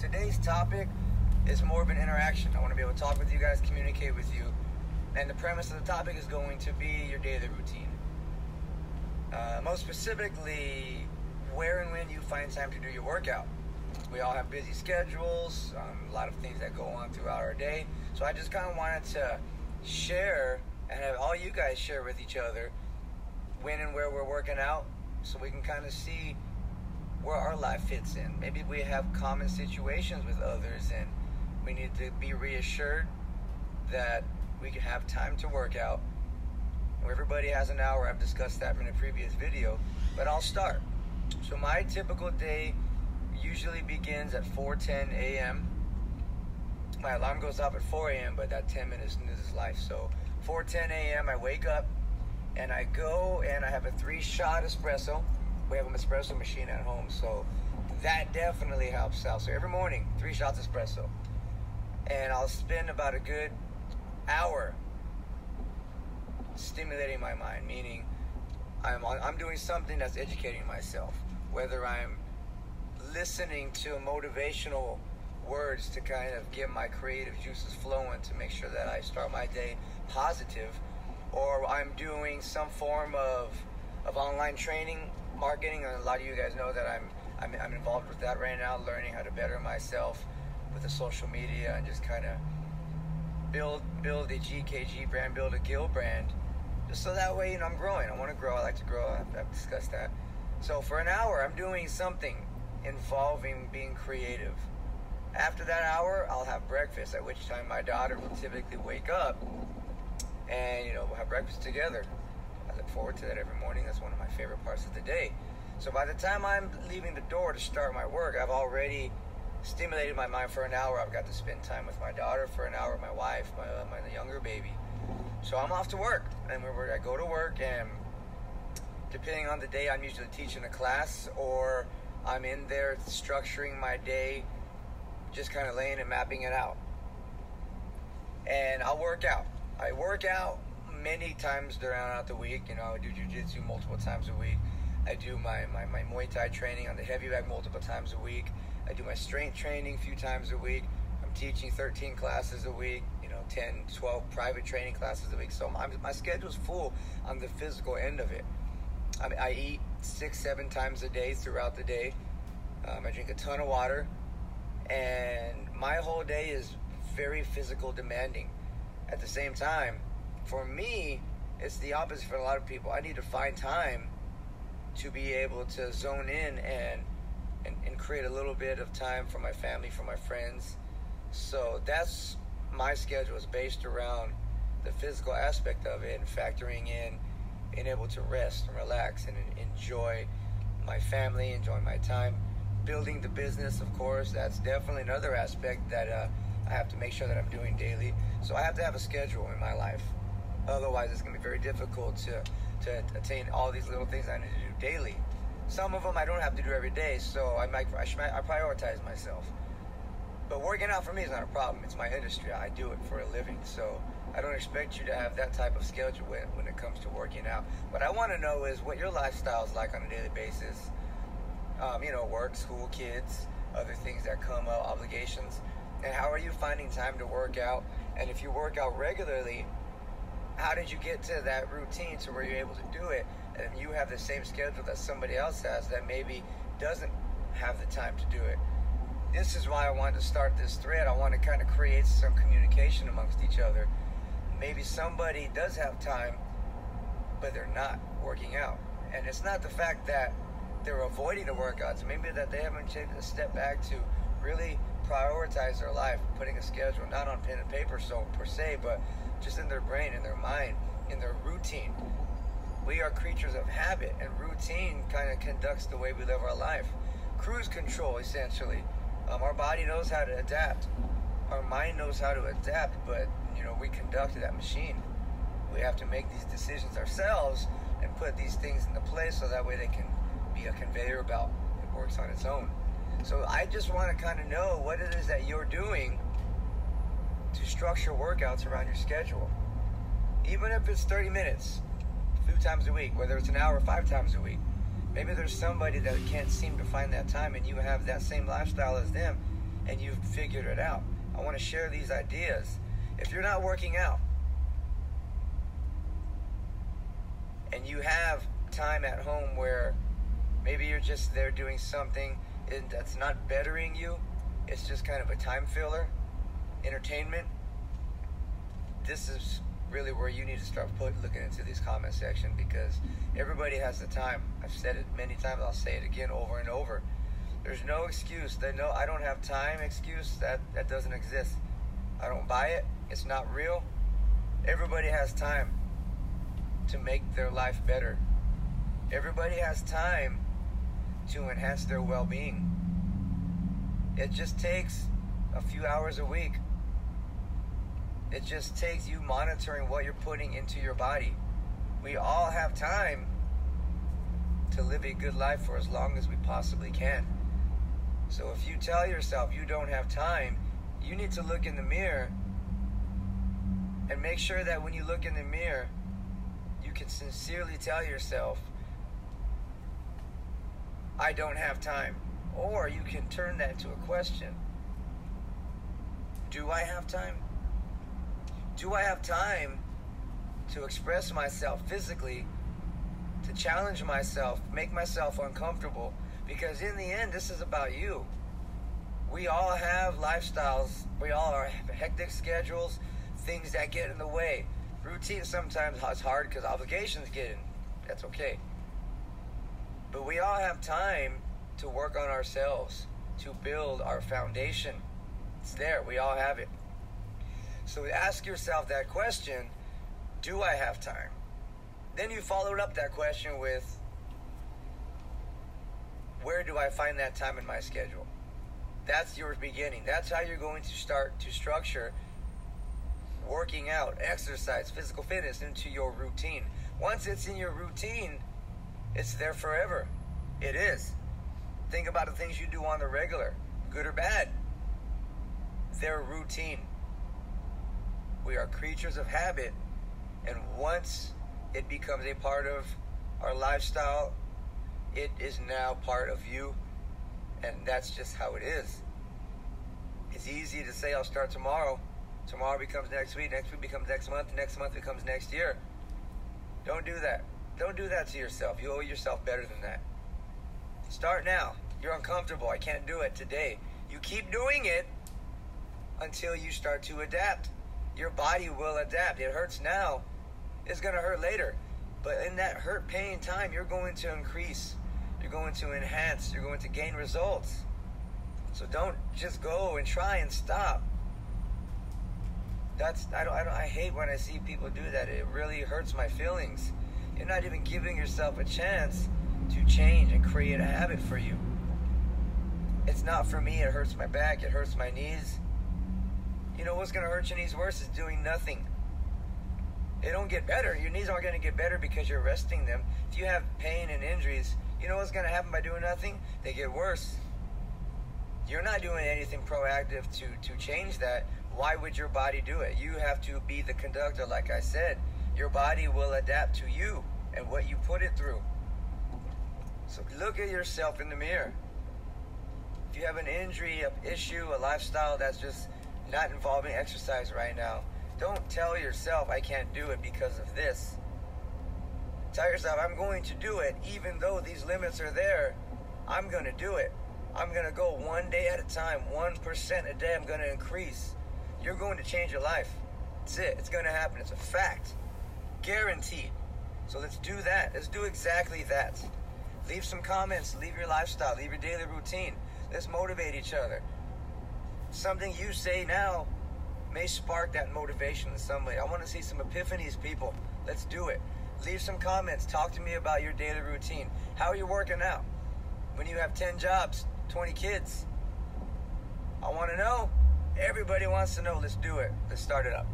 today's topic is more of an interaction. I want to be able to talk with you guys, communicate with you. And the premise of the topic is going to be your daily routine. Uh, most specifically, where and when you find time to do your workout. We all have busy schedules, um, a lot of things that go on throughout our day. So I just kind of wanted to share and have all you guys share with each other when and where we're working out so we can kind of see where our life fits in. Maybe we have common situations with others and we need to be reassured that we can have time to work out. Everybody has an hour, I've discussed that in a previous video, but I'll start. So my typical day usually begins at 4:10 a.m. My alarm goes off at 4 a.m., but that 10 minutes is life. So 4:10 a.m. I wake up and I go and I have a three-shot espresso. We have an espresso machine at home, so that definitely helps out. So every morning, three shots espresso, and I'll spend about a good hour stimulating my mind, meaning I'm I'm doing something that's educating myself, whether I'm listening to motivational words to kind of get my creative juices flowing to make sure that I start my day positive, or I'm doing some form of of online training, marketing, and a lot of you guys know that I'm I'm, I'm involved with that right now, learning how to better myself with the social media and just kind of build build a GKG brand, build a Gill brand, just so that way you know I'm growing. I want to grow. I like to grow. I've, I've discussed that. So for an hour, I'm doing something involving being creative. After that hour, I'll have breakfast, at which time my daughter will typically wake up and, you know, we'll have breakfast together. Look forward to that every morning. That's one of my favorite parts of the day. So by the time I'm leaving the door to start my work, I've already stimulated my mind for an hour. I've got to spend time with my daughter for an hour, my wife, my, uh, my younger baby. So I'm off to work. And I go to work, and depending on the day, I'm usually teaching a class or I'm in there structuring my day, just kind of laying and mapping it out. And I'll work out. I work out many times throughout the week. You know, I do jujitsu multiple times a week. I do my, my, my Muay Thai training on the heavy bag multiple times a week. I do my strength training a few times a week. I'm teaching 13 classes a week, you know, 10, 12 private training classes a week. So my, my schedule's full on the physical end of it. I, mean, I eat six, seven times a day throughout the day. Um, I drink a ton of water, and my whole day is very physical demanding. At the same time, for me, it's the opposite for a lot of people. I need to find time to be able to zone in and, and, and create a little bit of time for my family, for my friends. So that's my schedule is based around the physical aspect of it and factoring in being able to rest and relax and enjoy my family, enjoy my time. Building the business, of course, that's definitely another aspect that uh, I have to make sure that I'm doing daily. So I have to have a schedule in my life. Otherwise, it's going to be very difficult to, to attain all these little things I need to do daily. Some of them I don't have to do every day, so I might I, should, I prioritize myself. But working out for me is not a problem. It's my industry. I do it for a living. So I don't expect you to have that type of schedule when, when it comes to working out. What I want to know is what your lifestyle is like on a daily basis. Um, you know, work, school, kids, other things that come up, obligations. And how are you finding time to work out? And if you work out regularly, how did you get to that routine to where you're able to do it? And you have the same schedule that somebody else has that maybe doesn't have the time to do it. This is why I wanted to start this thread. I want to kind of create some communication amongst each other maybe somebody does have time, but they're not working out. And it's not the fact that they're avoiding the workouts, maybe that they haven't taken a step back to really prioritize their life, putting a schedule, not on pen and paper so per se, but just in their brain, in their mind, in their routine. We are creatures of habit, and routine kind of conducts the way we live our life. Cruise control, essentially. Um, our body knows how to adapt. Our mind knows how to adapt, but you know, we conduct that machine. We have to make these decisions ourselves and put these things into place so that way they can be a conveyor belt. It works on its own. So I just want to kind of know what it is that you're doing structure workouts around your schedule. Even if it's 30 minutes, a few times a week, whether it's an hour five times a week. Maybe there's somebody that can't seem to find that time and you have that same lifestyle as them and you've figured it out. I want to share these ideas. If you're not working out and you have time at home where maybe you're just there doing something that's not bettering you, it's just kind of a time filler, entertainment, this is really where you need to start put, looking into these comment section because everybody has the time. I've said it many times. I'll say it again over and over. There's no excuse. That no, I don't have time. Excuse that that doesn't exist. I don't buy it. It's not real. Everybody has time to make their life better. Everybody has time to enhance their well-being. It just takes a few hours a week it just takes you monitoring what you're putting into your body. We all have time to live a good life for as long as we possibly can. So if you tell yourself you don't have time, you need to look in the mirror and make sure that when you look in the mirror, you can sincerely tell yourself, I don't have time. Or you can turn that to a question Do I have time? Do I have time to express myself physically, to challenge myself, make myself uncomfortable? Because in the end, this is about you. We all have lifestyles, we all have hectic schedules, things that get in the way. Routine sometimes is hard because obligations get in. That's okay. But we all have time to work on ourselves, to build our foundation. It's there, we all have it. So ask yourself that question Do I have time? Then you followed up that question with Where do I find that time in my schedule? That's your beginning. That's how you're going to start to structure working out, exercise, physical fitness into your routine. Once it's in your routine, it's there forever. It is. Think about the things you do on the regular, good or bad. They're routine. We are creatures of habit, and once it becomes a part of our lifestyle, it is now part of you, and that's just how it is. It's easy to say, I'll start tomorrow. Tomorrow becomes next week, next week becomes next month, next month becomes next year. Don't do that. Don't do that to yourself. You owe yourself better than that. Start now. You're uncomfortable. I can't do it today. You keep doing it until you start to adapt your body will adapt. It hurts now, it's going to hurt later. But in that hurt, pain time, you're going to increase, you're going to enhance, you're going to gain results. So don't just go and try and stop. That's I don't, I don't I hate when I see people do that. It really hurts my feelings. You're not even giving yourself a chance to change and create a habit for you. It's not for me. It hurts my back. It hurts my knees. You know what's going to hurt your knees worse is doing nothing. They don't get better. Your knees aren't going to get better because you're resting them. If you have pain and injuries, you know what's going to happen by doing nothing? They get worse. You're not doing anything proactive to, to change that. Why would your body do it? You have to be the conductor, like I said. Your body will adapt to you and what you put it through. So look at yourself in the mirror. If you have an injury, an issue, a lifestyle that's just not involving exercise right now. Don't tell yourself I can't do it because of this. Tell yourself I'm going to do it even though these limits are there. I'm going to do it. I'm going to go one day at a time, 1% a day. I'm going to increase. You're going to change your life. That's it. It's going to happen. It's a fact. Guaranteed. So let's do that. Let's do exactly that. Leave some comments. Leave your lifestyle. Leave your daily routine. Let's motivate each other something you say now may spark that motivation in some way. I want to see some epiphanies, people. Let's do it. Leave some comments. Talk to me about your daily routine. How are you working out? When you have 10 jobs, 20 kids. I want to know. Everybody wants to know. Let's do it. Let's start it up.